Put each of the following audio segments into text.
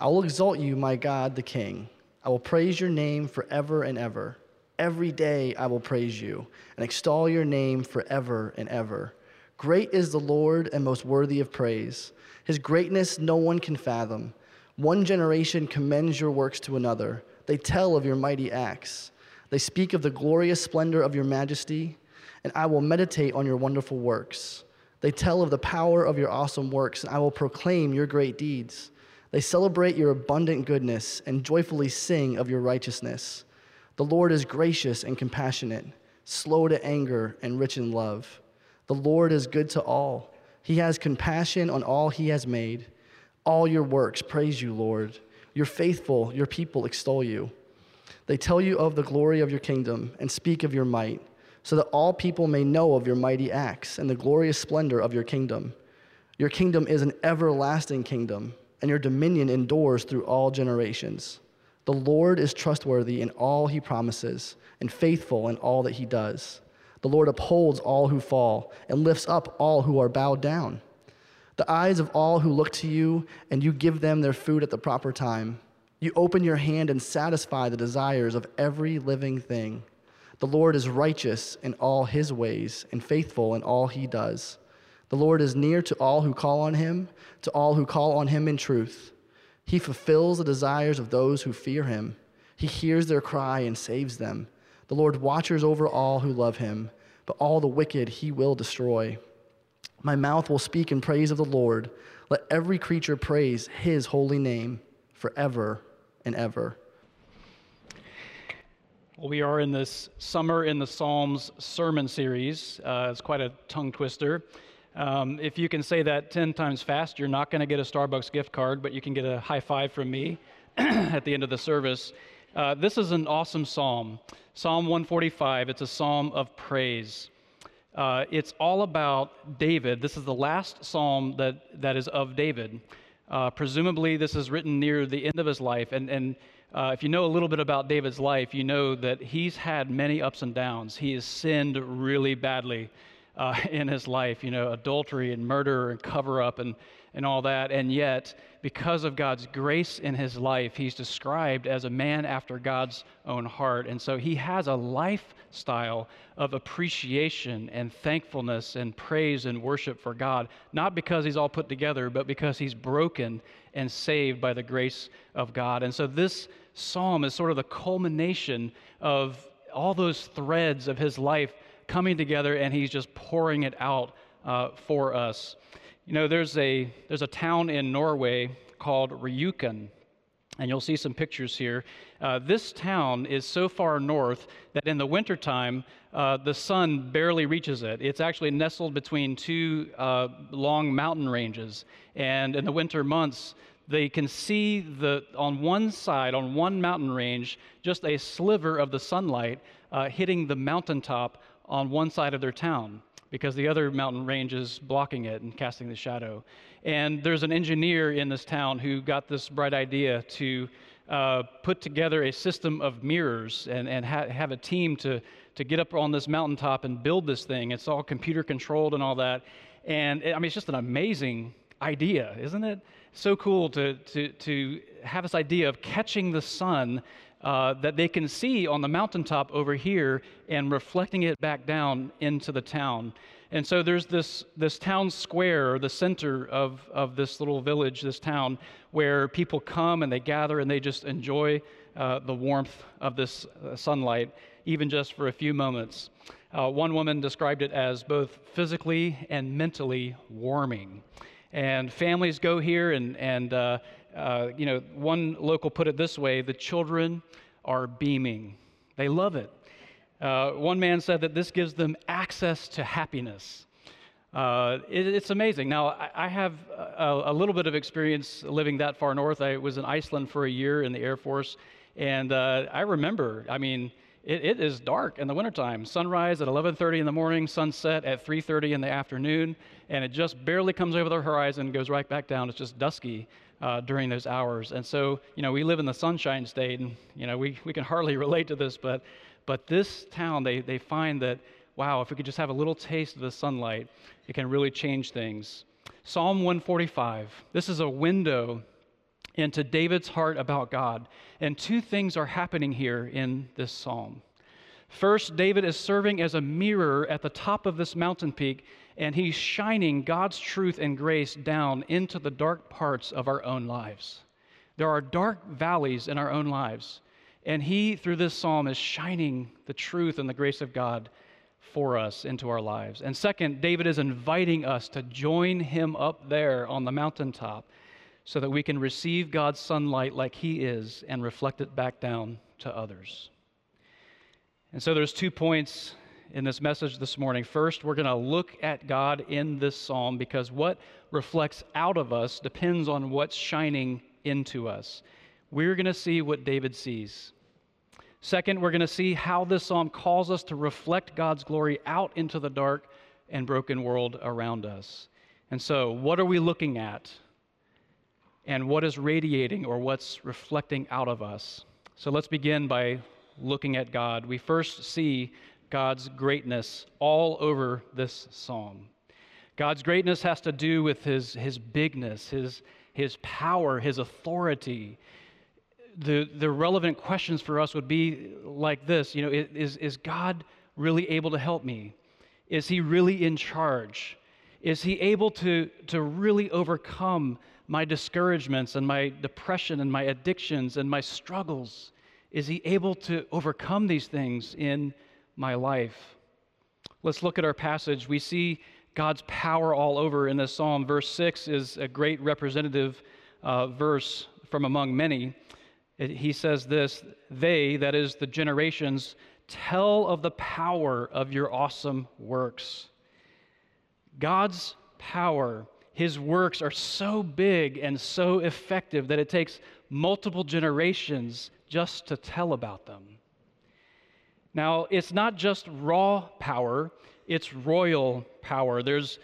I will exalt you, my God, the King. I will praise your name forever and ever. Every day I will praise you and extol your name forever and ever. Great is the Lord and most worthy of praise. His greatness no one can fathom. One generation commends your works to another. They tell of your mighty acts. They speak of the glorious splendor of your majesty, and I will meditate on your wonderful works. They tell of the power of your awesome works, and I will proclaim your great deeds. They celebrate your abundant goodness and joyfully sing of your righteousness. The Lord is gracious and compassionate, slow to anger and rich in love. The Lord is good to all. He has compassion on all he has made. All your works praise you, Lord. You're faithful, your people extol you. They tell you of the glory of your kingdom and speak of your might, so that all people may know of your mighty acts and the glorious splendor of your kingdom. Your kingdom is an everlasting kingdom and your dominion endures through all generations. The Lord is trustworthy in all he promises and faithful in all that he does. The Lord upholds all who fall and lifts up all who are bowed down. The eyes of all who look to you, and you give them their food at the proper time. You open your hand and satisfy the desires of every living thing. The Lord is righteous in all his ways and faithful in all he does. The Lord is near to all who call on him, to all who call on him in truth. He fulfills the desires of those who fear him. He hears their cry and saves them. The Lord watches over all who love him, but all the wicked he will destroy. My mouth will speak in praise of the Lord. Let every creature praise his holy name forever and ever. Well, we are in this Summer in the Psalms sermon series. Uh, it's quite a tongue twister. Um, if you can say that 10 times fast, you're not going to get a Starbucks gift card, but you can get a high five from me at the end of the service. Uh, this is an awesome psalm. Psalm 145, it's a psalm of praise. Uh, it's all about David. This is the last psalm that, that is of David. Uh, presumably, this is written near the end of his life. And, and uh, if you know a little bit about David's life, you know that he's had many ups and downs. He has sinned really badly uh, in his life, you know, adultery and murder and cover up and, and all that. And yet, because of God's grace in his life, he's described as a man after God's own heart. And so he has a lifestyle of appreciation and thankfulness and praise and worship for God, not because he's all put together, but because he's broken and saved by the grace of God. And so this psalm is sort of the culmination of all those threads of his life coming together and he's just pouring it out uh, for us. You know, there's a, there's a town in Norway called Rjukan, and you'll see some pictures here. Uh, this town is so far north that in the wintertime, uh, the sun barely reaches it. It's actually nestled between two uh, long mountain ranges, and in the winter months, they can see the on one side, on one mountain range, just a sliver of the sunlight uh, hitting the mountaintop on one side of their town because the other mountain range is blocking it and casting the shadow. And there's an engineer in this town who got this bright idea to uh, put together a system of mirrors and, and ha- have a team to, to get up on this mountaintop and build this thing. It's all computer controlled and all that. And I mean, it's just an amazing idea, isn't it? So cool to, to, to have this idea of catching the sun uh, that they can see on the mountaintop over here and reflecting it back down into the town. And so there's this, this town square, or the center of, of this little village, this town, where people come and they gather and they just enjoy uh, the warmth of this uh, sunlight, even just for a few moments. Uh, one woman described it as both physically and mentally warming. And families go here and, and uh, you know, one local put it this way the children are beaming, they love it. Uh, one man said that this gives them access to happiness. Uh, it, it's amazing. Now, I, I have a, a, little bit of experience living that far north. I was in Iceland for a year in the Air Force, and uh, I remember, I mean, it, it is dark in the wintertime. Sunrise at 11:30 in the morning, sunset at 3:30 in the afternoon, and it just barely comes over the horizon, goes right back down. It's just dusky uh, during those hours. And so, you know, we live in the sunshine state, and you know, we, we can hardly relate to this, but but this town, they they find that wow, if we could just have a little taste of the sunlight, it can really change things. Psalm 145. This is a window into David's heart about God. And two things are happening here in this psalm. First, David is serving as a mirror at the top of this mountain peak, and he's shining God's truth and grace down into the dark parts of our own lives. There are dark valleys in our own lives, and he, through this psalm, is shining the truth and the grace of God for us into our lives. And second, David is inviting us to join him up there on the mountaintop so that we can receive God's sunlight like he is and reflect it back down to others. And so there's two points in this message this morning. First, we're going to look at God in this psalm because what reflects out of us depends on what's shining into us. We're going to see what David sees. Second, we're going to see how this psalm calls us to reflect God's glory out into the dark and broken world around us. And so, what are we looking at? And what is radiating or what's reflecting out of us? So, let's begin by looking at God, we first see God's greatness all over this psalm. God's greatness has to do with his, his bigness, his, his power, his authority. The, the relevant questions for us would be like this you know, is, is God really able to help me? Is he really in charge? Is he able to, to really overcome my discouragements and my depression and my addictions and my struggles? Is he able to overcome these things in my life? Let's look at our passage. We see God's power all over in this psalm. Verse 6 is a great representative uh, verse from among many. It, he says this They, that is the generations, tell of the power of your awesome works. God's power, his works are so big and so effective that it takes multiple generations just to tell about them. Now, it's not just raw power, it's royal power. There's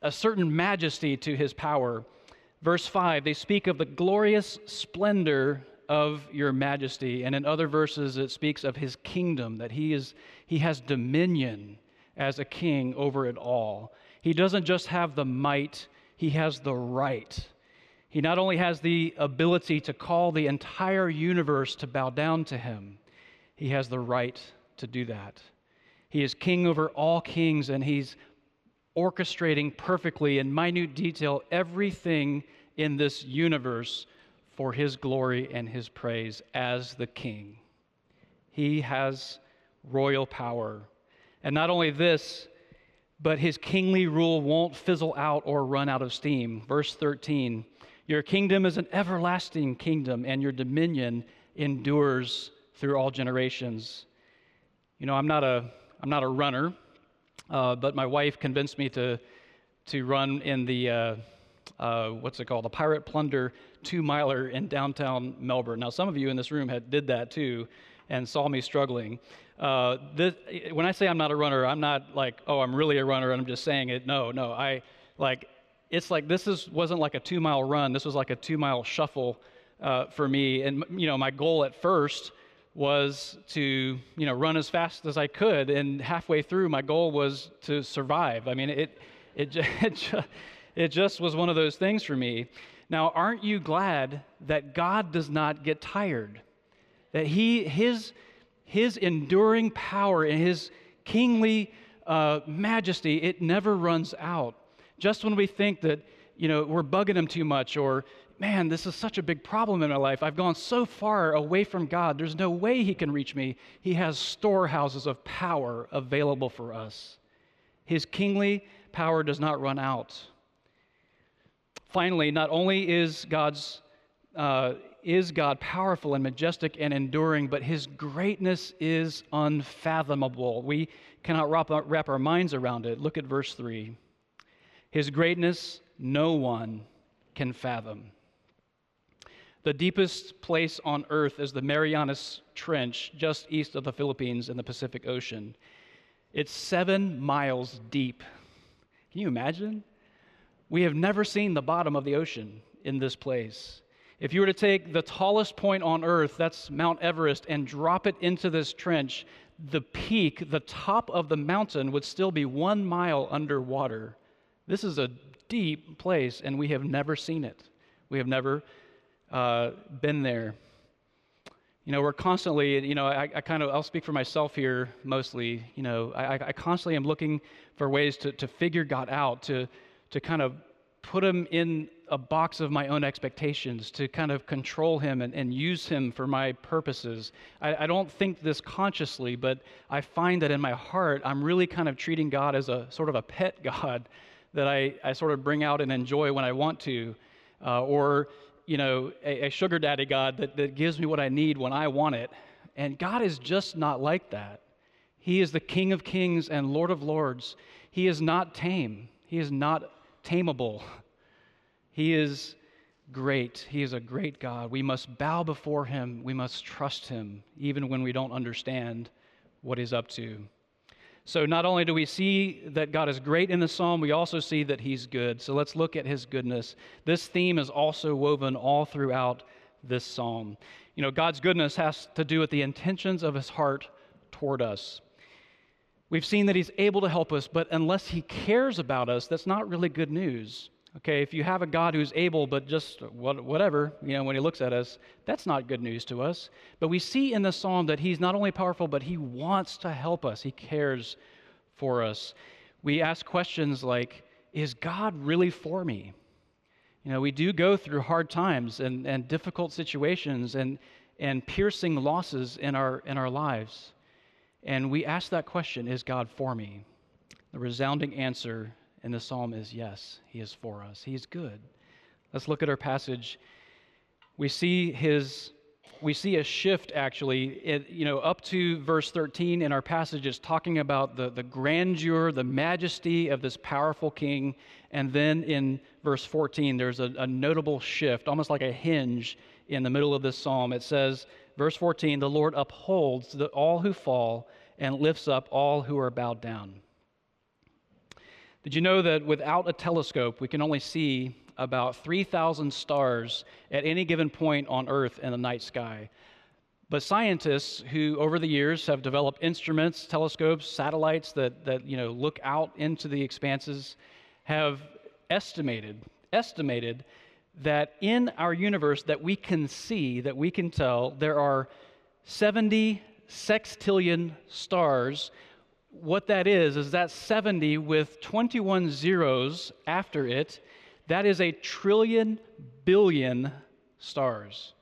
a certain majesty to his power. Verse 5, they speak of the glorious splendor of your majesty. And in other verses, it speaks of his kingdom, that he, is, he has dominion as a king over it all. He doesn't just have the might, he has the right he not only has the ability to call the entire universe to bow down to him, he has the right to do that. He is king over all kings, and he's orchestrating perfectly in minute detail everything in this universe for his glory and his praise as the king. He has royal power. And not only this, but his kingly rule won't fizzle out or run out of steam. Verse 13 your kingdom is an everlasting kingdom, and your dominion endures through all generations. You know, I'm not a, I'm not a runner, uh, but my wife convinced me to, to run in the, uh, uh, what's it called, the Pirate Plunder two miler in downtown Melbourne. Now, some of you in this room had, did that too and saw me struggling. Uh, this, when I say I'm not a runner, I'm not like, oh, I'm really a runner and I'm just saying it. No, no. I like it's like this is, wasn't like a two mile run. This was like a two mile shuffle uh, for me. And, you know, my goal at first was to, you know, run as fast as I could. And halfway through, my goal was to survive. I mean, it, it, it, just, it just was one of those things for me. Now, aren't you glad that God does not get tired? That he, his, his enduring power and his kingly uh, majesty, it never runs out just when we think that, you know, we're bugging him too much or, man, this is such a big problem in my life. I've gone so far away from God. There's no way he can reach me. He has storehouses of power available for us. His kingly power does not run out. Finally, not only is God's uh, is God powerful and majestic and enduring, but his greatness is unfathomable. We cannot wrap, our minds around it. Look at verse 3. His greatness, no one can fathom. The deepest place on earth is the Marianas Trench, just east of the Philippines in the Pacific Ocean. It's seven miles deep. Can you imagine? We have never seen the bottom of the ocean in this place. If you were to take the tallest point on earth, that's Mount Everest, and drop it into this trench, the peak, the top of the mountain, would still be one mile underwater. This is a deep place, and we have never seen it. We have never uh, been there. You know, we're constantly, you know, I, I, kind of, I'll speak for myself here mostly. You know, I, I constantly am looking for ways to, to figure God out, to, to kind of put him in a box of my own expectations, to kind of control him and, and use him for my purposes. I, I don't think this consciously, but I find that in my heart, I'm really kind of treating God as a sort of a pet God that I, I sort of bring out and enjoy when I want to. Uh, or, you know, a, a sugar daddy God that, that gives me what I need when I want it. And God is just not like that. He is the King of kings and Lord of lords. He is not tame. He is not tameable. He is great. He is a great God. We must bow before him. We must trust him, even when we don't understand what he's up to. So, not only do we see that God is great in the psalm, we also see that he's good. So, let's look at his goodness. This theme is also woven all throughout this psalm. You know, God's goodness has to do with the intentions of his heart toward us. We've seen that he's able to help us, but unless he cares about us, that's not really good news. Okay, if you have a God who's able, but just whatever, you know, when he looks at us, that's not good news to us. But we see in the psalm that he's not only powerful, but he wants to help us, he cares for us. We ask questions like, Is God really for me? You know, we do go through hard times and, and difficult situations and, and piercing losses in our, in our lives. And we ask that question Is God for me? The resounding answer in the psalm is yes, He is for us. He is good. Let's look at our passage. We see His. We see a shift actually, it, you know, up to verse 13 in our passage is talking about the, the grandeur, the majesty of this powerful king. And then in verse 14, there's a, a notable shift, almost like a hinge in the middle of this psalm. It says, Verse 14 The Lord upholds the, all who fall and lifts up all who are bowed down. Did you know that without a telescope, we can only see about 3,000 stars at any given point on Earth in the night sky? But scientists who, over the years, have developed instruments, telescopes, satellites that, that you know, look out into the expanses, have estimated, estimated that in our universe that we can see, that we can tell, there are 70 sextillion stars. What that is, is that 70 with 21 zeros after it. That is a trillion billion stars.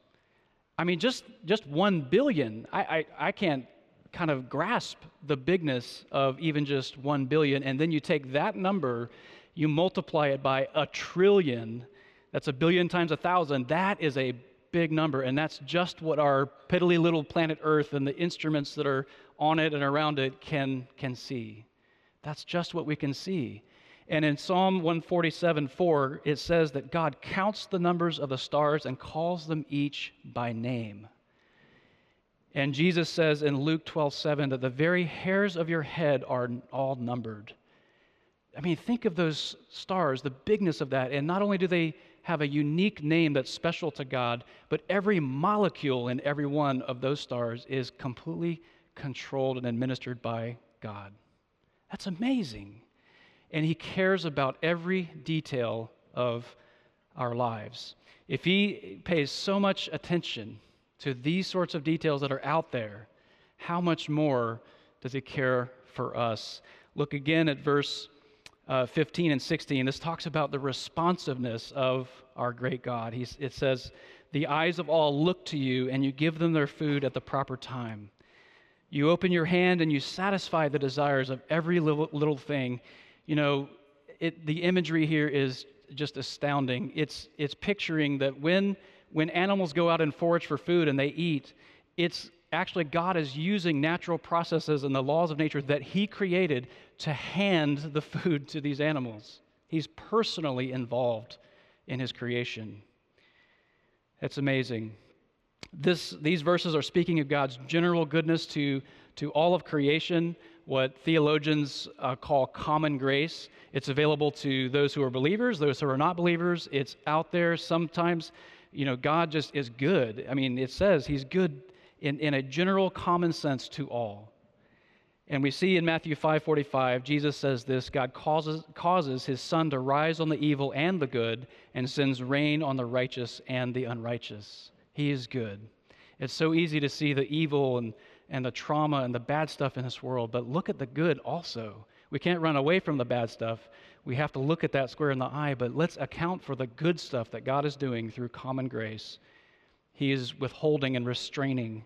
I mean, just, just one billion. I, I, I can't kind of grasp the bigness of even just one billion. And then you take that number, you multiply it by a trillion, that's a billion times a thousand. That is a big number, and that's just what our piddly little planet Earth and the instruments that are on it and around it can, can see. That's just what we can see. And in Psalm 147 4, it says that God counts the numbers of the stars and calls them each by name. And Jesus says in Luke 12 7 that the very hairs of your head are all numbered. I mean, think of those stars, the bigness of that. And not only do they have a unique name that's special to God, but every molecule in every one of those stars is completely controlled and administered by God. That's amazing. And He cares about every detail of our lives. If He pays so much attention to these sorts of details that are out there, how much more does He care for us? Look again at verse uh, 15 and 16, this talks about the responsiveness of our great God. He's, it says, The eyes of all look to you, and you give them their food at the proper time. You open your hand and you satisfy the desires of every little, little thing. You know, it, the imagery here is just astounding. It's, it's picturing that when, when animals go out and forage for food and they eat, it's actually God is using natural processes and the laws of nature that He created to hand the food to these animals. He's personally involved in His creation. It's amazing. This, these verses are speaking of God's general goodness to, to all of creation, what theologians uh, call common grace. It's available to those who are believers, those who are not believers. It's out there. Sometimes, you know, God just is good. I mean, it says He's good in, in a general common sense to all. And we see in Matthew 5:45, Jesus says this, God causes, causes his sun to rise on the evil and the good and sends rain on the righteous and the unrighteous. He is good. It's so easy to see the evil and, and the trauma and the bad stuff in this world, but look at the good also. We can't run away from the bad stuff. We have to look at that square in the eye, but let's account for the good stuff that God is doing through common grace. He is withholding and restraining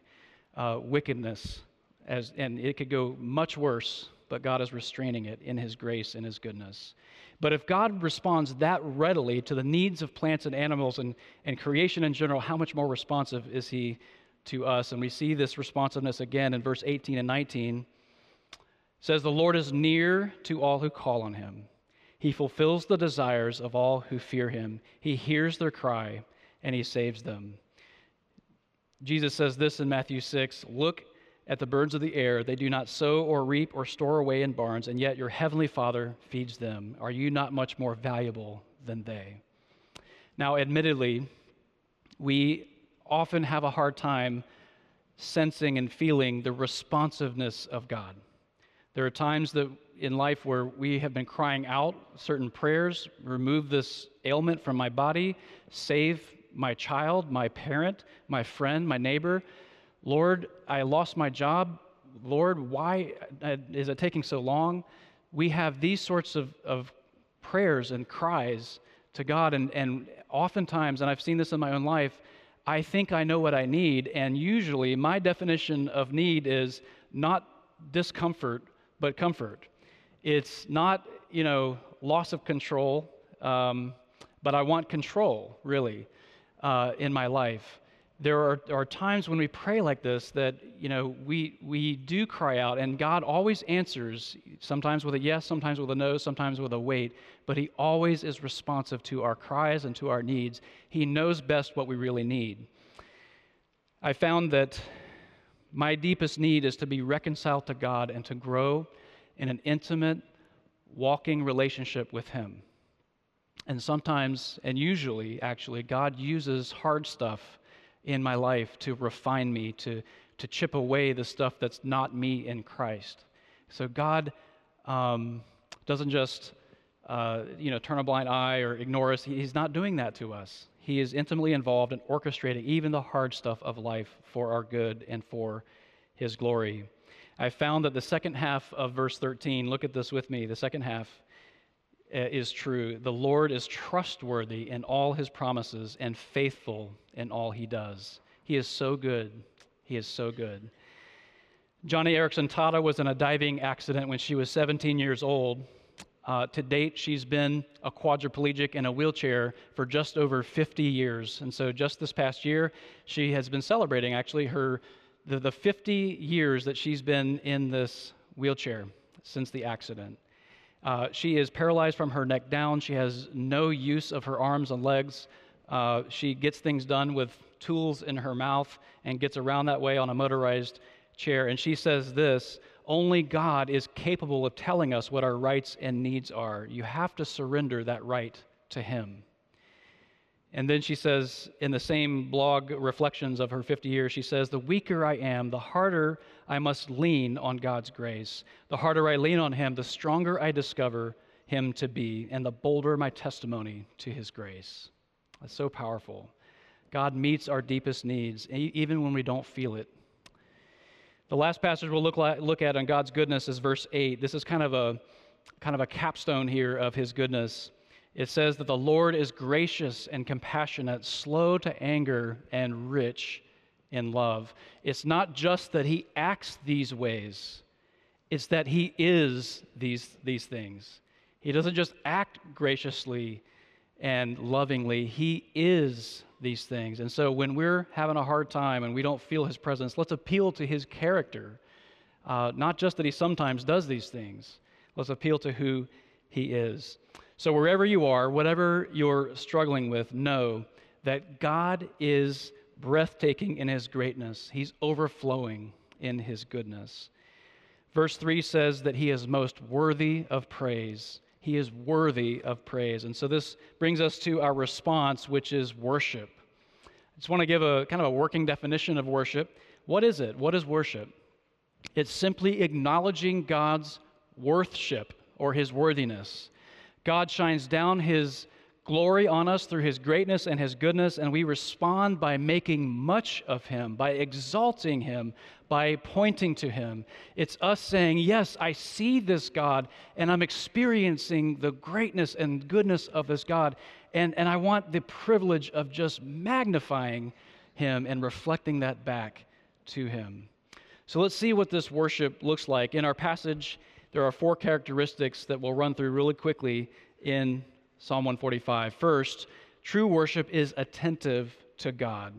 uh, wickedness as, and it could go much worse, but God is restraining it in His grace and His goodness. But if God responds that readily to the needs of plants and animals and, and creation in general, how much more responsive is He to us? And we see this responsiveness again in verse 18 and 19. It says, The Lord is near to all who call on Him. He fulfills the desires of all who fear Him. He hears their cry and He saves them. Jesus says this in Matthew 6 Look at the birds of the air. They do not sow or reap or store away in barns, and yet your heavenly Father feeds them. Are you not much more valuable than they? Now, admittedly, we often have a hard time sensing and feeling the responsiveness of God. There are times that in life where we have been crying out certain prayers remove this ailment from my body, save my child, my parent, my friend, my neighbor. Lord, I lost my job. Lord, why is it taking so long? We have these sorts of, of prayers and cries to God, and, and oftentimes, and I've seen this in my own life, I think I know what I need, and usually my definition of need is not discomfort, but comfort. It's not, you know, loss of control, um, but I want control, really, uh, in my life there are, are times when we pray like this that you know we we do cry out and god always answers sometimes with a yes sometimes with a no sometimes with a wait but he always is responsive to our cries and to our needs. He knows best what we really need. I found that my deepest need is to be reconciled to god and to grow in an intimate walking relationship with him. And sometimes and usually actually god uses hard stuff in my life to refine me, to, to chip away the stuff that's not me in Christ. So God um, doesn't just uh, you know, turn a blind eye or ignore us. He's not doing that to us. He is intimately involved in orchestrating even the hard stuff of life for our good and for His glory. I found that the second half of verse 13, look at this with me, the second half is true. The Lord is trustworthy in all his promises and faithful in all he does. He is so good. He is so good. Joni Eareckson Tada was in a diving accident when she was 17 years old. Uh, to date, she's been a quadriplegic in a wheelchair for just over 50 years. And so, just this past year, she has been celebrating actually her the, the 50 years that she's been in this wheelchair since the accident. Uh, she is paralyzed from her neck down. She has no use of her arms and legs. Uh, she gets things done with tools in her mouth and gets around that way on a motorized chair. And she says this only God is capable of telling us what our rights and needs are. You have to surrender that right to Him. And then she says, in the same blog reflections of her 50 years, she says, The weaker I am, the harder I must lean on God's grace. The harder I lean on Him, the stronger I discover Him to be, and the bolder my testimony to His grace. That's so powerful. God meets our deepest needs, even when we don't feel it. The last passage we'll look, look at on God's goodness is verse 8. This is kind of a kind of a capstone here of his goodness it says that the Lord is gracious and compassionate, slow to anger, and rich in love. It's not just that he acts these ways, it's that he is these, these things. He doesn't just act graciously and lovingly, he is these things. And so when we're having a hard time and we don't feel his presence, let's appeal to his character. Uh, not just that he sometimes does these things, let's appeal to who he is. So, wherever you are, whatever you're struggling with, know that God is breathtaking in his greatness, he's overflowing in his goodness. Verse 3 says that he is most worthy of praise. He is worthy of praise. And so this brings us to our response, which is worship. I just want to give a kind of a working definition of worship. What is it? What is worship? It's simply acknowledging God's worthship or his worthiness. God shines down his glory on us through his greatness and his goodness, and we respond by making much of him, by exalting him, by pointing to him. It's us saying, Yes, I see this God, and I'm experiencing the greatness and goodness of this God, and, and I want the privilege of just magnifying him and reflecting that back to him. So let's see what this worship looks like. In our passage, there are four characteristics that we'll run through really quickly in Psalm 145. First, true worship is attentive to God.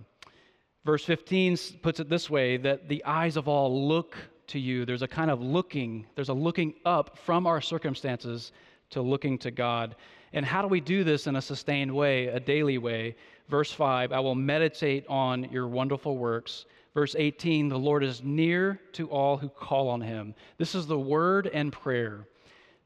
Verse 15 puts it this way that the eyes of all look to you. There's a kind of looking, there's a looking up from our circumstances to looking to God. And how do we do this in a sustained way, a daily way? Verse 5 I will meditate on your wonderful works. Verse 18 The Lord is near to all who call on him. This is the word and prayer.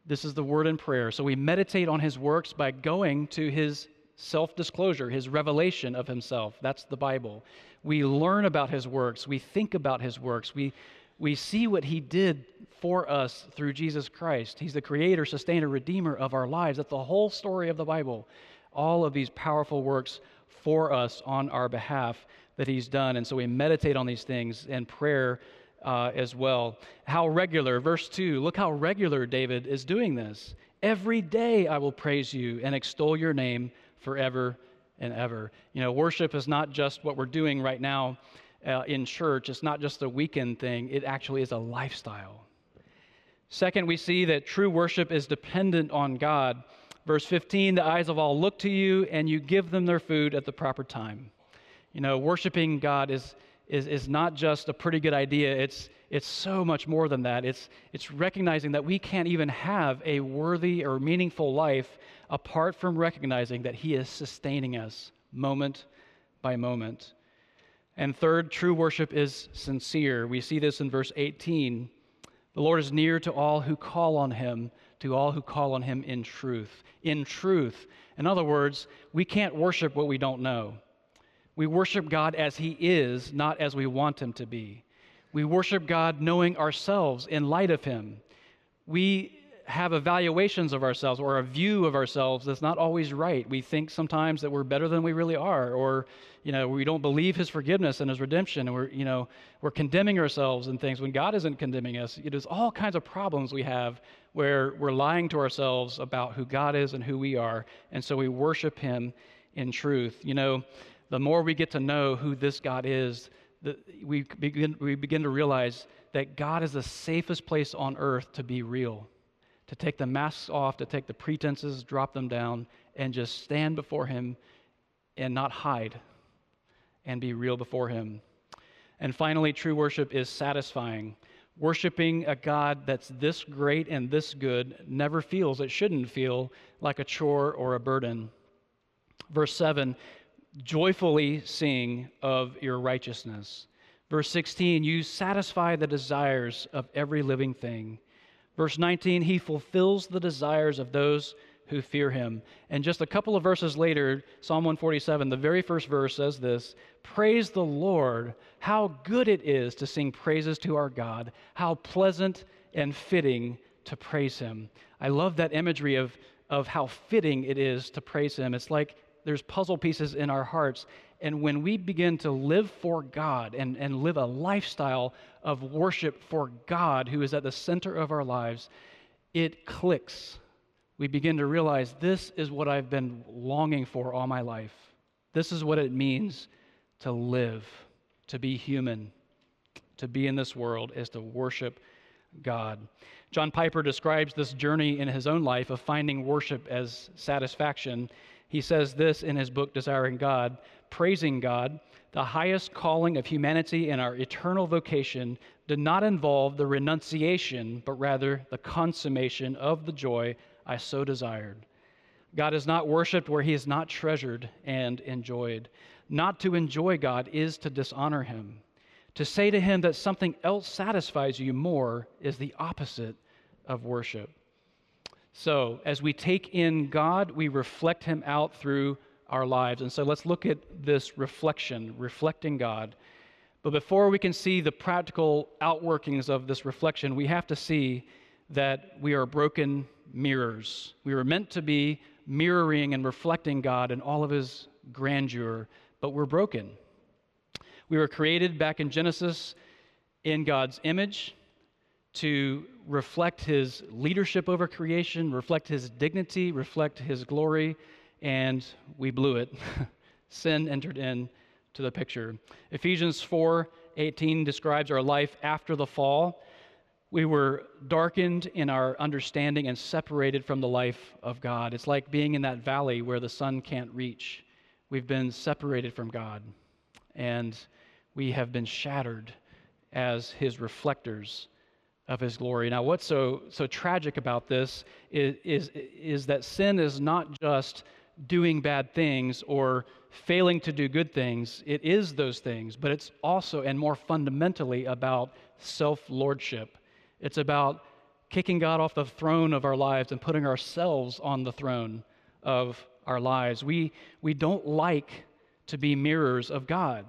This is the word and prayer. So we meditate on his works by going to his self disclosure, his revelation of himself. That's the Bible. We learn about his works. We think about his works. We, we see what he did for us through Jesus Christ. He's the creator, sustainer, redeemer of our lives. That's the whole story of the Bible. All of these powerful works for us on our behalf that he's done. And so we meditate on these things in prayer uh, as well. How regular, verse 2, look how regular David is doing this. Every day I will praise you and extol your name forever and ever. You know, worship is not just what we're doing right now uh, in church, it's not just a weekend thing, it actually is a lifestyle. Second, we see that true worship is dependent on God. Verse 15, the eyes of all look to you, and you give them their food at the proper time. You know, worshiping God is is, is not just a pretty good idea, it's, it's so much more than that. It's, it's recognizing that we can't even have a worthy or meaningful life apart from recognizing that He is sustaining us moment by moment. And third, true worship is sincere. We see this in verse 18. The Lord is near to all who call on Him, to all who call on Him in truth. In truth. In other words, we can't worship what we don't know. We worship God as He is, not as we want Him to be. We worship God knowing ourselves in light of Him. We have evaluations of ourselves or a view of ourselves that's not always right. We think sometimes that we're better than we really are, or you know, we don't believe His forgiveness and His redemption, and we're you know we're condemning ourselves and things when God isn't condemning us. It is all kinds of problems we have where we're lying to ourselves about who God is and who we are, and so we worship Him in truth. You know, the more we get to know who this God is, the, we, begin, we begin to realize that God is the safest place on earth to be real, to take the masks off, to take the pretenses, drop them down, and just stand before Him and not hide and be real before Him. And finally, true worship is satisfying. Worshiping a God that's this great and this good never feels, it shouldn't feel like a chore or a burden. Verse 7 joyfully sing of your righteousness. Verse 16, you satisfy the desires of every living thing. Verse 19, he fulfills the desires of those who fear him. And just a couple of verses later, Psalm 147, the very first verse says this Praise the Lord, how good it is to sing praises to our God, how pleasant and fitting to praise him. I love that imagery of, of how fitting it is to praise him. It's like there's puzzle pieces in our hearts. And when we begin to live for God and, and live a lifestyle of worship for God, who is at the center of our lives, it clicks. We begin to realize this is what I've been longing for all my life. This is what it means to live, to be human, to be in this world, is to worship God. John Piper describes this journey in his own life of finding worship as satisfaction he says this in his book, Desiring God praising God, the highest calling of humanity and our eternal vocation did not involve the renunciation, but rather the consummation of the joy I so desired. God is not worshiped where he is not treasured and enjoyed. Not to enjoy God is to dishonor him. To say to him that something else satisfies you more is the opposite of worship. So, as we take in God, we reflect Him out through our lives. And so, let's look at this reflection, reflecting God. But before we can see the practical outworkings of this reflection, we have to see that we are broken mirrors. We were meant to be mirroring and reflecting God in all of his grandeur, but we're broken. We were created back in Genesis in God's image to reflect his leadership over creation, reflect his dignity, reflect his glory, and we blew it. Sin entered in to the picture. Ephesians 4:18 describes our life after the fall. We were darkened in our understanding and separated from the life of God. It's like being in that valley where the sun can't reach. We've been separated from God, and we have been shattered as his reflectors of his glory. Now, what's so, so tragic about this is, is, is that sin is not just doing bad things or failing to do good things. It is those things, but it's also and more fundamentally about self lordship. It's about kicking God off the throne of our lives and putting ourselves on the throne of our lives. We, we don't like to be mirrors of God.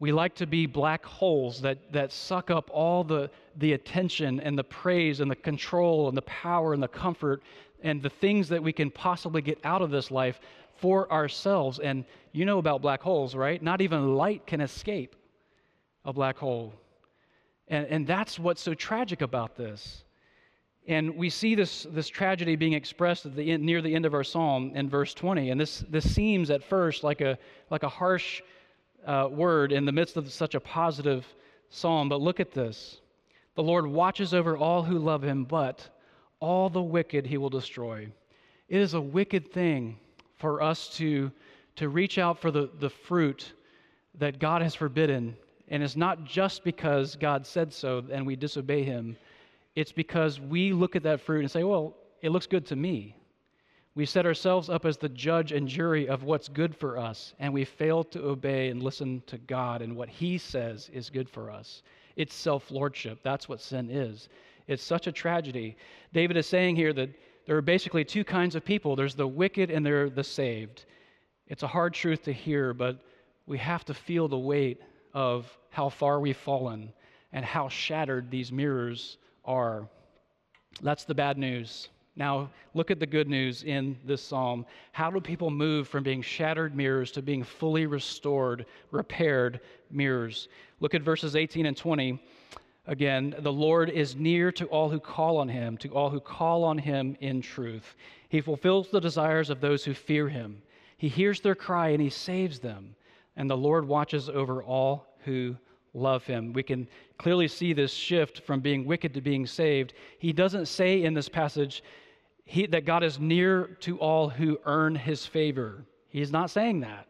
We like to be black holes that, that suck up all the, the attention and the praise and the control and the power and the comfort and the things that we can possibly get out of this life for ourselves. And you know about black holes, right? Not even light can escape a black hole. And, and that's what's so tragic about this. And we see this, this tragedy being expressed at the end, near the end of our psalm in verse 20. And this, this seems at first like a, like a harsh uh, word in the midst of such a positive psalm. But look at this the Lord watches over all who love him, but all the wicked he will destroy. It is a wicked thing for us to, to reach out for the, the fruit that God has forbidden. And it's not just because God said so and we disobey him, it's because we look at that fruit and say, well, it looks good to me. We set ourselves up as the judge and jury of what's good for us, and we fail to obey and listen to God and what He says is good for us. It's self lordship. That's what sin is. It's such a tragedy. David is saying here that there are basically two kinds of people there's the wicked and there are the saved. It's a hard truth to hear, but we have to feel the weight of how far we've fallen and how shattered these mirrors are. That's the bad news. Now, look at the good news in this psalm. How do people move from being shattered mirrors to being fully restored, repaired mirrors? Look at verses 18 and 20. Again, the Lord is near to all who call on him, to all who call on him in truth. He fulfills the desires of those who fear him. He hears their cry and he saves them. And the Lord watches over all who love him. We can clearly see this shift from being wicked to being saved. He doesn't say in this passage he, that God is near to all who earn his favor. He's not saying that.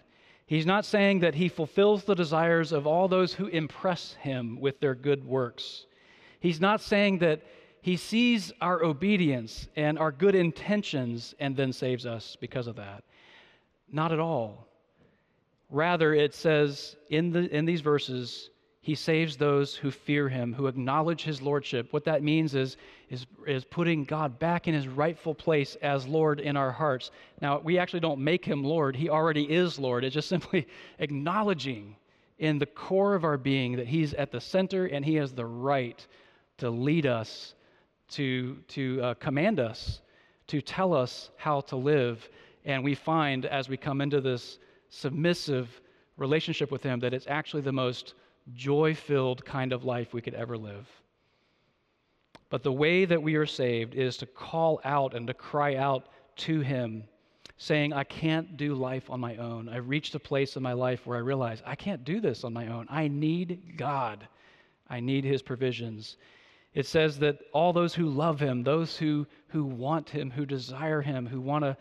He's not saying that he fulfills the desires of all those who impress him with their good works. He's not saying that he sees our obedience and our good intentions and then saves us because of that. Not at all. Rather, it says in, the, in these verses, he saves those who fear him, who acknowledge his lordship. What that means is, is, is putting God back in his rightful place as Lord in our hearts. Now, we actually don't make him Lord, he already is Lord. It's just simply acknowledging in the core of our being that he's at the center and he has the right to lead us, to, to uh, command us, to tell us how to live. And we find as we come into this submissive relationship with him that it's actually the most joy filled kind of life we could ever live. But the way that we are saved is to call out and to cry out to Him, saying, I can't do life on my own. I've reached a place in my life where I realize I can't do this on my own. I need God, I need His provisions. It says that all those who love Him, those who, who want Him, who desire Him, who want to,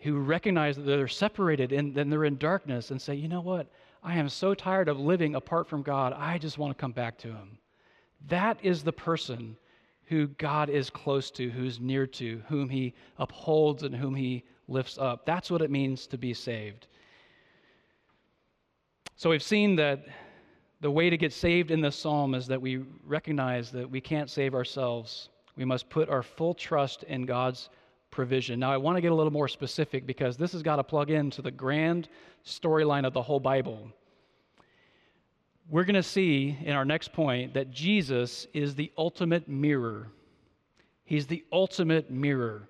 who recognize that they're separated and then they're in darkness and say, you know what? I am so tired of living apart from God. I just want to come back to Him. That is the person who God is close to, who's near to, whom He upholds and whom He lifts up. That's what it means to be saved. So we've seen that the way to get saved in this psalm is that we recognize that we can't save ourselves. We must put our full trust in God's provision. Now, I want to get a little more specific because this has got to plug into the grand storyline of the whole Bible. we're going to see in our next point that Jesus is the ultimate mirror. He's the ultimate mirror.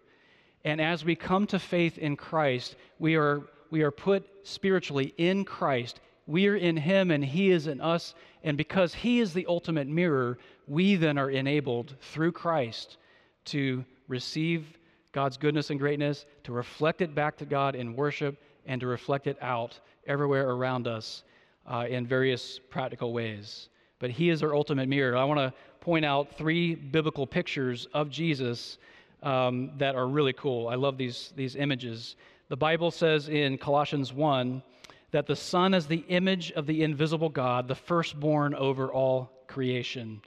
And as we come to faith in Christ, we are, we are put spiritually in Christ. We are in Him and He is in us. And because He is the ultimate mirror, we then are enabled through Christ to receive God's goodness and greatness, to reflect it back to God in worship, and to reflect it out everywhere around us uh, in various practical ways. But He is our ultimate mirror. I want to point out three biblical pictures of Jesus um, that are really cool. I love these, these images. The Bible says in Colossians 1 that the Son is the image of the invisible God, the firstborn over all creation.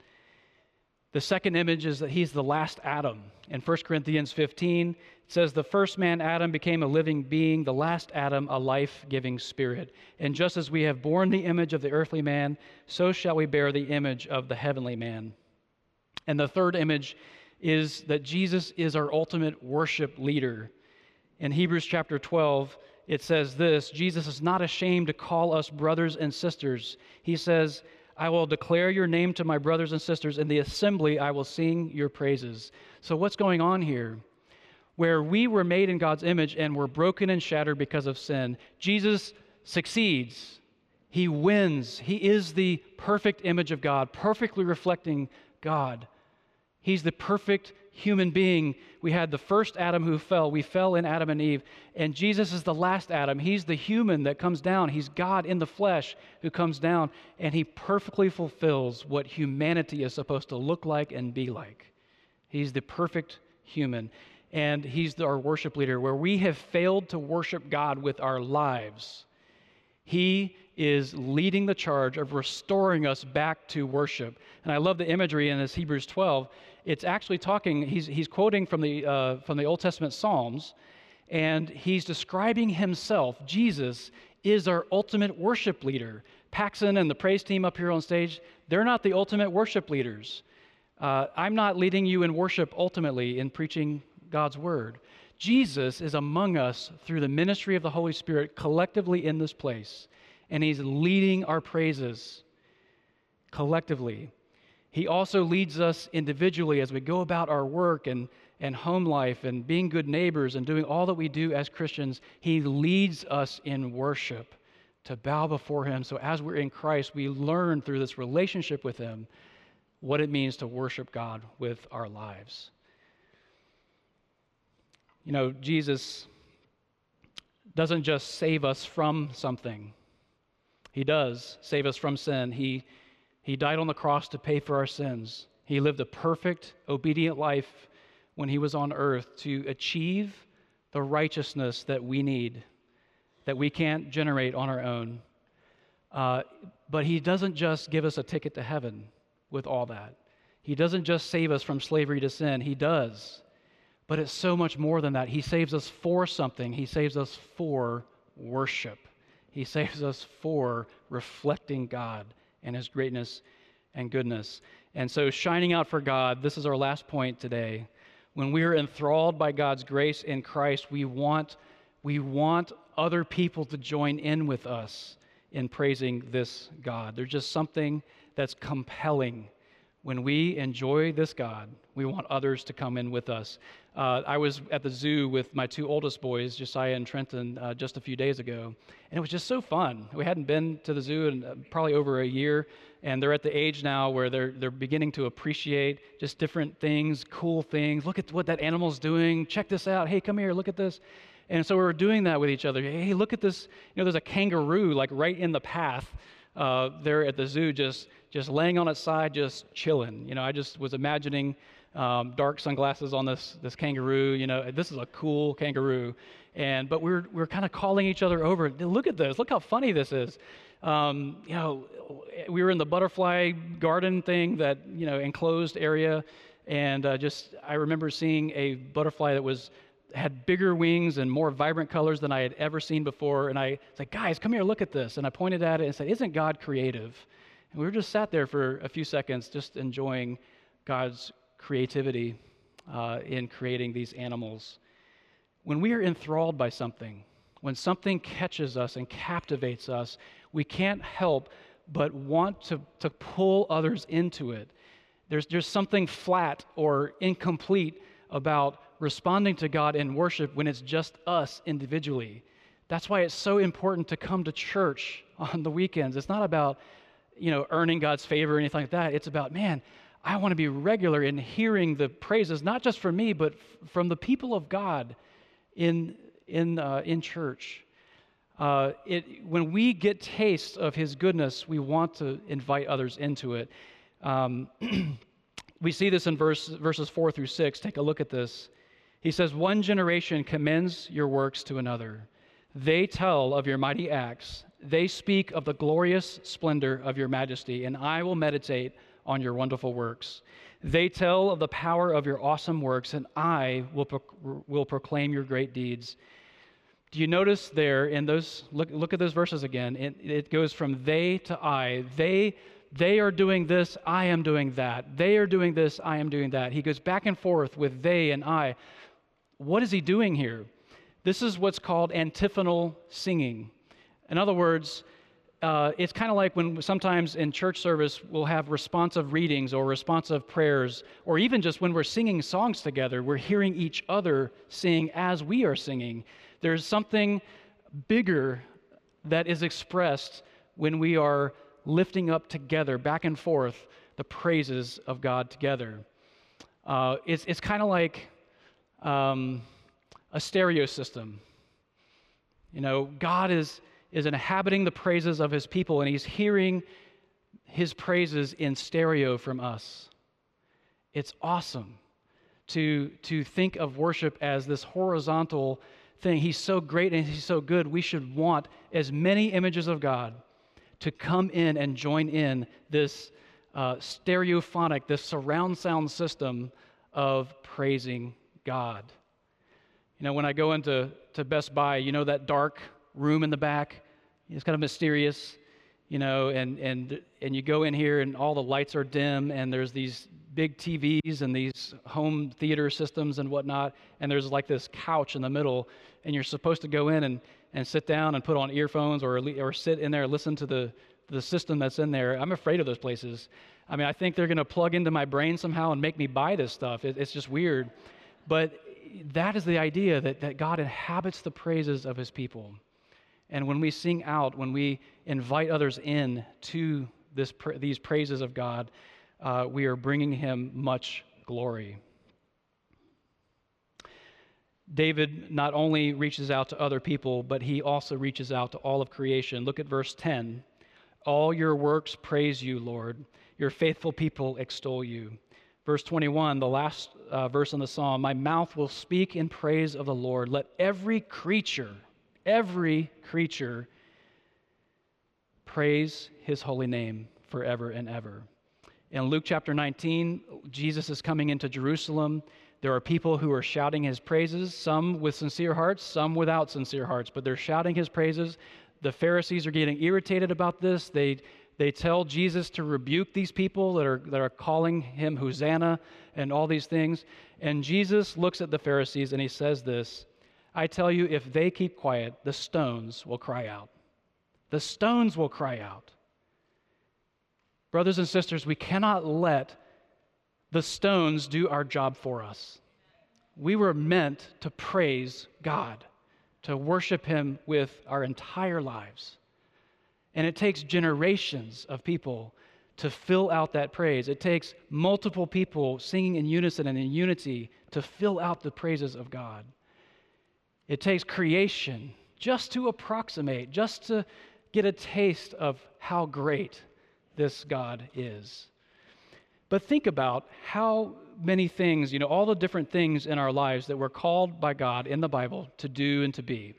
The second image is that he's the last Adam. In 1 Corinthians 15, it says, The first man, Adam, became a living being, the last Adam, a life giving spirit. And just as we have borne the image of the earthly man, so shall we bear the image of the heavenly man. And the third image is that Jesus is our ultimate worship leader. In Hebrews chapter 12, it says this Jesus is not ashamed to call us brothers and sisters. He says, I will declare your name to my brothers and sisters. In the assembly, I will sing your praises. So, what's going on here? Where we were made in God's image and were broken and shattered because of sin, Jesus succeeds. He wins. He is the perfect image of God, perfectly reflecting God. He's the perfect human being. We had the first Adam who fell. We fell in Adam and Eve. And Jesus is the last Adam. He's the human that comes down. He's God in the flesh who comes down. And he perfectly fulfills what humanity is supposed to look like and be like. He's the perfect human. And he's our worship leader. Where we have failed to worship God with our lives, he is leading the charge of restoring us back to worship. And I love the imagery in this Hebrews 12 it's actually talking, he's, he's quoting from the, uh, from the Old Testament Psalms, and he's describing himself. Jesus is our ultimate worship leader. Paxson and the praise team up here on stage, they're not the ultimate worship leaders. Uh, I'm not leading you in worship ultimately in preaching God's word. Jesus is among us through the ministry of the Holy Spirit collectively in this place, and he's leading our praises collectively. He also leads us individually as we go about our work and, and home life and being good neighbors and doing all that we do as Christians. He leads us in worship to bow before Him. So as we're in Christ, we learn through this relationship with Him what it means to worship God with our lives. You know, Jesus doesn't just save us from something, He does save us from sin. He he died on the cross to pay for our sins. He lived a perfect, obedient life when he was on earth to achieve the righteousness that we need, that we can't generate on our own. Uh, but he doesn't just give us a ticket to heaven with all that. He doesn't just save us from slavery to sin, he does. But it's so much more than that. He saves us for something, he saves us for worship, he saves us for reflecting God and his greatness and goodness. And so, shining out for God, this is our last point today. When we are enthralled by God's grace in Christ, we want, we want other people to join in with us in praising this God. There's just something that's compelling. When we enjoy this God, we want others to come in with us. Uh, I was at the zoo with my two oldest boys, Josiah and Trenton, uh, just a few days ago, and it was just so fun. We hadn't been to the zoo in uh, probably over a year, and they're at the age now where they're, they're beginning to appreciate just different things, cool things. Look at what that animal's doing. Check this out. Hey, come here, look at this. And so we were doing that with each other. Hey, look at this. You know, there's a kangaroo like right in the path uh, there at the zoo, just just laying on its side, just chilling. You know, I just was imagining um, dark sunglasses on this this kangaroo. You know, this is a cool kangaroo, and but we're we're kind of calling each other over. Look at this! Look how funny this is. Um, you know, we were in the butterfly garden thing, that you know enclosed area, and uh, just I remember seeing a butterfly that was had bigger wings and more vibrant colors than I had ever seen before. And I said, guys, come here, look at this. And I pointed at it and said, isn't God creative? And we were just sat there for a few seconds, just enjoying God's creativity uh, in creating these animals. When we are enthralled by something, when something catches us and captivates us, we can't help but want to, to pull others into it. There's, there's something flat or incomplete about responding to God in worship when it's just us individually. That's why it's so important to come to church on the weekends. It's not about, you know, earning God's favor or anything like that. It's about, man, I want to be regular in hearing the praises, not just from me, but f- from the people of God in, in, uh, in church. Uh, it, when we get taste of his goodness, we want to invite others into it. Um, we see this in verse, verses 4 through 6. Take a look at this. He says, One generation commends your works to another. They tell of your mighty acts. They speak of the glorious splendor of your majesty, and I will meditate on your wonderful works. They tell of the power of your awesome works, and I will, pro- will proclaim your great deeds. Do you notice there in those, look, look at those verses again. It, it goes from they to I. They, they are doing this, I am doing that. They are doing this, I am doing that. He goes back and forth with they and I. What is he doing here? This is what's called antiphonal singing. In other words, uh, it's kind of like when sometimes in church service we'll have responsive readings or responsive prayers, or even just when we're singing songs together, we're hearing each other sing as we are singing. There's something bigger that is expressed when we are lifting up together, back and forth, the praises of God together. Uh, it's it's kind of like um, a stereo system. You know, God is, is inhabiting the praises of his people, and he's hearing his praises in stereo from us. It's awesome to, to think of worship as this horizontal thing. He's so great and he's so good. We should want as many images of God to come in and join in this uh, stereophonic, this surround sound system of praising God. You know, when I go into to Best Buy, you know that dark room in the back? It's kind of mysterious, you know, and, and, and you go in here and all the lights are dim and there's these big TVs and these home theater systems and whatnot, and there's like this couch in the middle, and you're supposed to go in and, and sit down and put on earphones or, or sit in there and listen to the, the system that's in there. I'm afraid of those places. I mean, I think they're going to plug into my brain somehow and make me buy this stuff. It, it's just weird. But that is the idea that, that God inhabits the praises of his people. And when we sing out, when we invite others in to this, these praises of God, uh, we are bringing him much glory. David not only reaches out to other people, but he also reaches out to all of creation. Look at verse 10. All your works praise you, Lord. Your faithful people extol you. Verse 21, the last uh, verse in the psalm My mouth will speak in praise of the Lord. Let every creature, every creature, praise his holy name forever and ever. In Luke chapter 19, Jesus is coming into Jerusalem. There are people who are shouting his praises, some with sincere hearts, some without sincere hearts, but they're shouting his praises. The Pharisees are getting irritated about this. They they tell Jesus to rebuke these people that are, that are calling him Hosanna and all these things. And Jesus looks at the Pharisees and he says this I tell you, if they keep quiet, the stones will cry out. The stones will cry out. Brothers and sisters, we cannot let the stones do our job for us. We were meant to praise God, to worship Him with our entire lives. And it takes generations of people to fill out that praise. It takes multiple people singing in unison and in unity to fill out the praises of God. It takes creation just to approximate, just to get a taste of how great this God is. But think about how many things, you know, all the different things in our lives that we're called by God in the Bible to do and to be.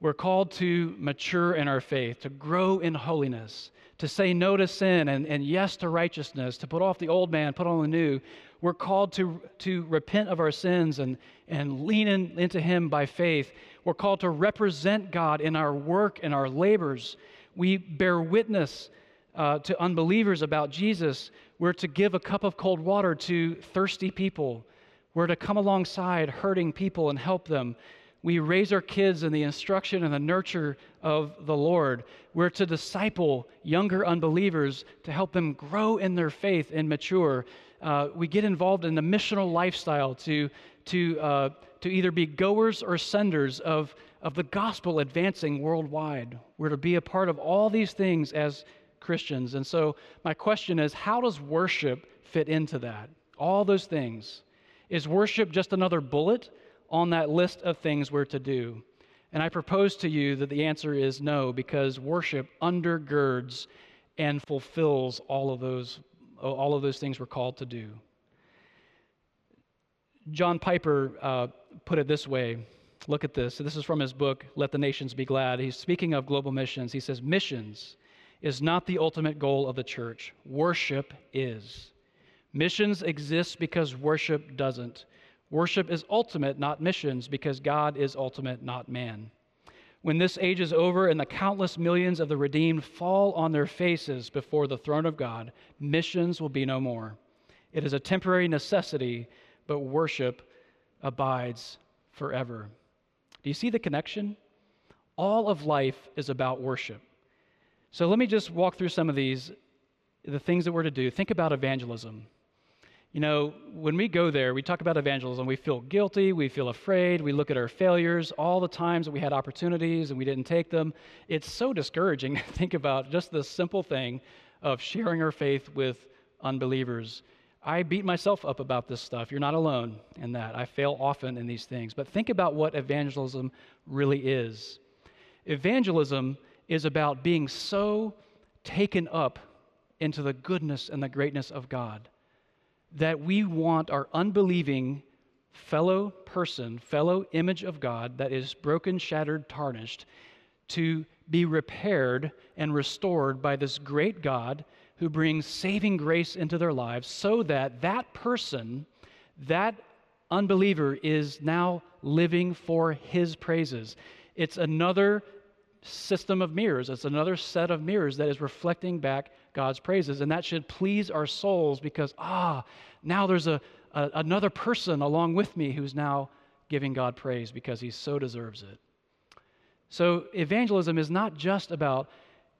We're called to mature in our faith, to grow in holiness, to say no to sin and, and yes to righteousness, to put off the old man, put on the new. We're called to, to repent of our sins and, and lean in, into Him by faith. We're called to represent God in our work and our labors. We bear witness uh, to unbelievers about Jesus. We're to give a cup of cold water to thirsty people. We're to come alongside hurting people and help them. We raise our kids in the instruction and the nurture of the Lord. We're to disciple younger unbelievers to help them grow in their faith and mature. Uh, we get involved in the missional lifestyle to, to, uh, to either be goers or senders of, of the gospel advancing worldwide. We're to be a part of all these things as Christians. And so, my question is how does worship fit into that? All those things. Is worship just another bullet on that list of things we're to do? And I propose to you that the answer is no, because worship undergirds and fulfills all of those, all of those things we're called to do. John Piper uh, put it this way. Look at this. This is from his book, Let the Nations Be Glad. He's speaking of global missions. He says, Missions is not the ultimate goal of the church, worship is. Missions exist because worship doesn't. Worship is ultimate, not missions, because God is ultimate, not man. When this age is over and the countless millions of the redeemed fall on their faces before the throne of God, missions will be no more. It is a temporary necessity, but worship abides forever. Do you see the connection? All of life is about worship. So let me just walk through some of these, the things that we're to do. Think about evangelism. You know, when we go there, we talk about evangelism, we feel guilty, we feel afraid, we look at our failures, all the times that we had opportunities and we didn't take them. It's so discouraging to think about just the simple thing of sharing our faith with unbelievers. I beat myself up about this stuff. You're not alone in that. I fail often in these things. But think about what evangelism really is. Evangelism is about being so taken up into the goodness and the greatness of God that we want our unbelieving fellow person, fellow image of God that is broken, shattered, tarnished, to be repaired and restored by this great God who brings saving grace into their lives so that that person, that unbeliever, is now living for his praises. It's another system of mirrors, it's another set of mirrors that is reflecting back God's praises. And that should please our souls because, ah, now there's a, a, another person along with me who's now giving God praise because he so deserves it. So evangelism is not just about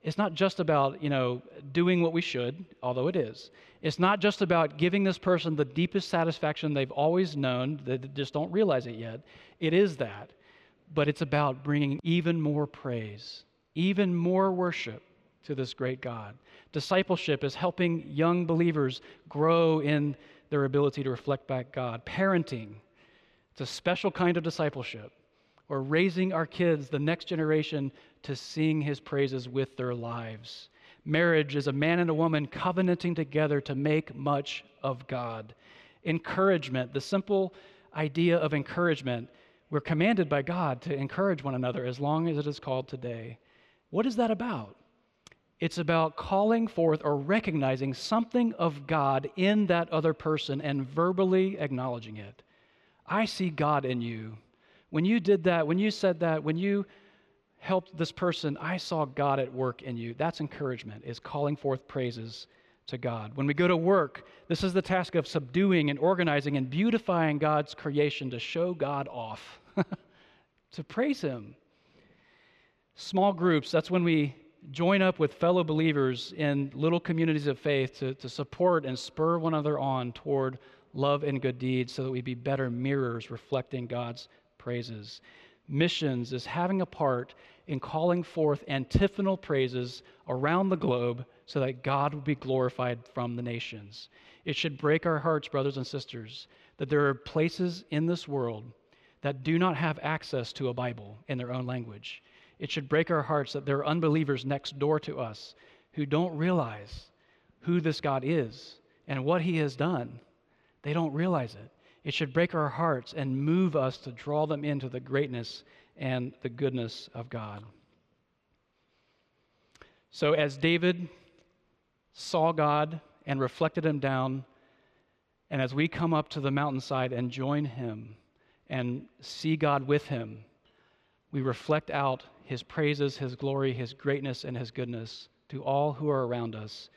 it's not just about, you know, doing what we should, although it is. It's not just about giving this person the deepest satisfaction they've always known, they just don't realize it yet. It is that. But it's about bringing even more praise, even more worship to this great God. Discipleship is helping young believers grow in their ability to reflect back God. Parenting, it's a special kind of discipleship. Or raising our kids, the next generation, to sing his praises with their lives. Marriage is a man and a woman covenanting together to make much of God. Encouragement, the simple idea of encouragement, we're commanded by God to encourage one another as long as it is called today. What is that about? It's about calling forth or recognizing something of God in that other person and verbally acknowledging it. I see God in you. When you did that, when you said that, when you helped this person, I saw God at work in you. That's encouragement, is calling forth praises to God. When we go to work, this is the task of subduing and organizing and beautifying God's creation to show God off, to praise Him. Small groups, that's when we join up with fellow believers in little communities of faith to, to support and spur one another on toward love and good deeds so that we be better mirrors reflecting God's praises. Missions is having a part in calling forth antiphonal praises around the globe so that God will be glorified from the nations. It should break our hearts, brothers and sisters, that there are places in this world that do not have access to a Bible in their own language. It should break our hearts that there are unbelievers next door to us who don't realize who this God is and what he has done. They don't realize it. It should break our hearts and move us to draw them into the greatness and the goodness of God. So, as David saw God and reflected him down, and as we come up to the mountainside and join him and see God with him, we reflect out his praises, his glory, his greatness, and his goodness to all who are around us.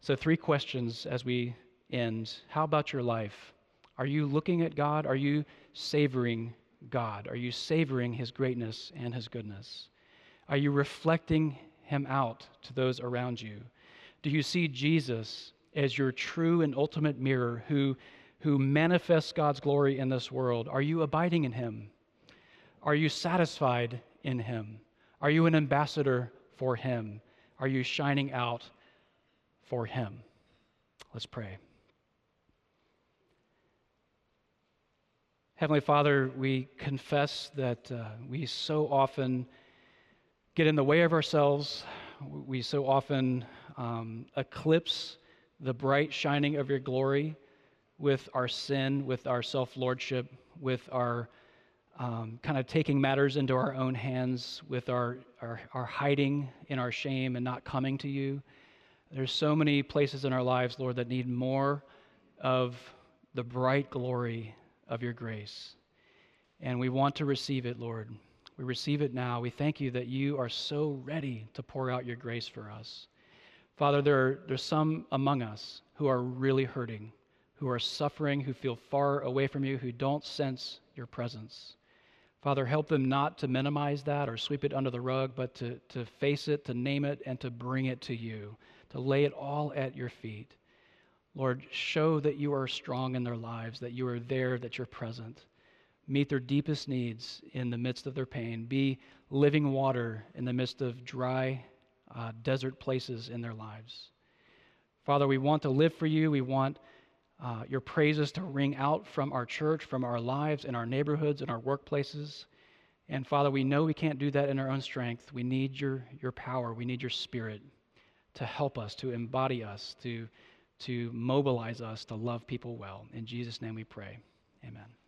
So, three questions as we end. How about your life? Are you looking at God? Are you savoring God? Are you savoring his greatness and his goodness? Are you reflecting him out to those around you? Do you see Jesus as your true and ultimate mirror who, who manifests God's glory in this world? Are you abiding in him? Are you satisfied in him? Are you an ambassador for him? Are you shining out for him? Let's pray. Heavenly Father, we confess that uh, we so often get in the way of ourselves. We so often um, eclipse the bright shining of your glory with our sin, with our self lordship, with our um, kind of taking matters into our own hands, with our, our, our hiding in our shame and not coming to you. There's so many places in our lives, Lord, that need more of the bright glory of your grace. And we want to receive it, Lord. We receive it now. We thank you that you are so ready to pour out your grace for us. Father, there are, there's some among us who are really hurting, who are suffering, who feel far away from you, who don't sense your presence. Father, help them not to minimize that or sweep it under the rug, but to, to face it, to name it, and to bring it to you to lay it all at your feet. Lord, show that you are strong in their lives, that you are there, that you're present. Meet their deepest needs in the midst of their pain. Be living water in the midst of dry, uh, desert places in their lives. Father, we want to live for you. We want uh, your praises to ring out from our church, from our lives, in our neighborhoods, in our workplaces. And Father, we know we can't do that in our own strength. We need your, your power, we need your spirit to help us, to embody us, to, to mobilize us to love people well. In Jesus' name we pray. Amen.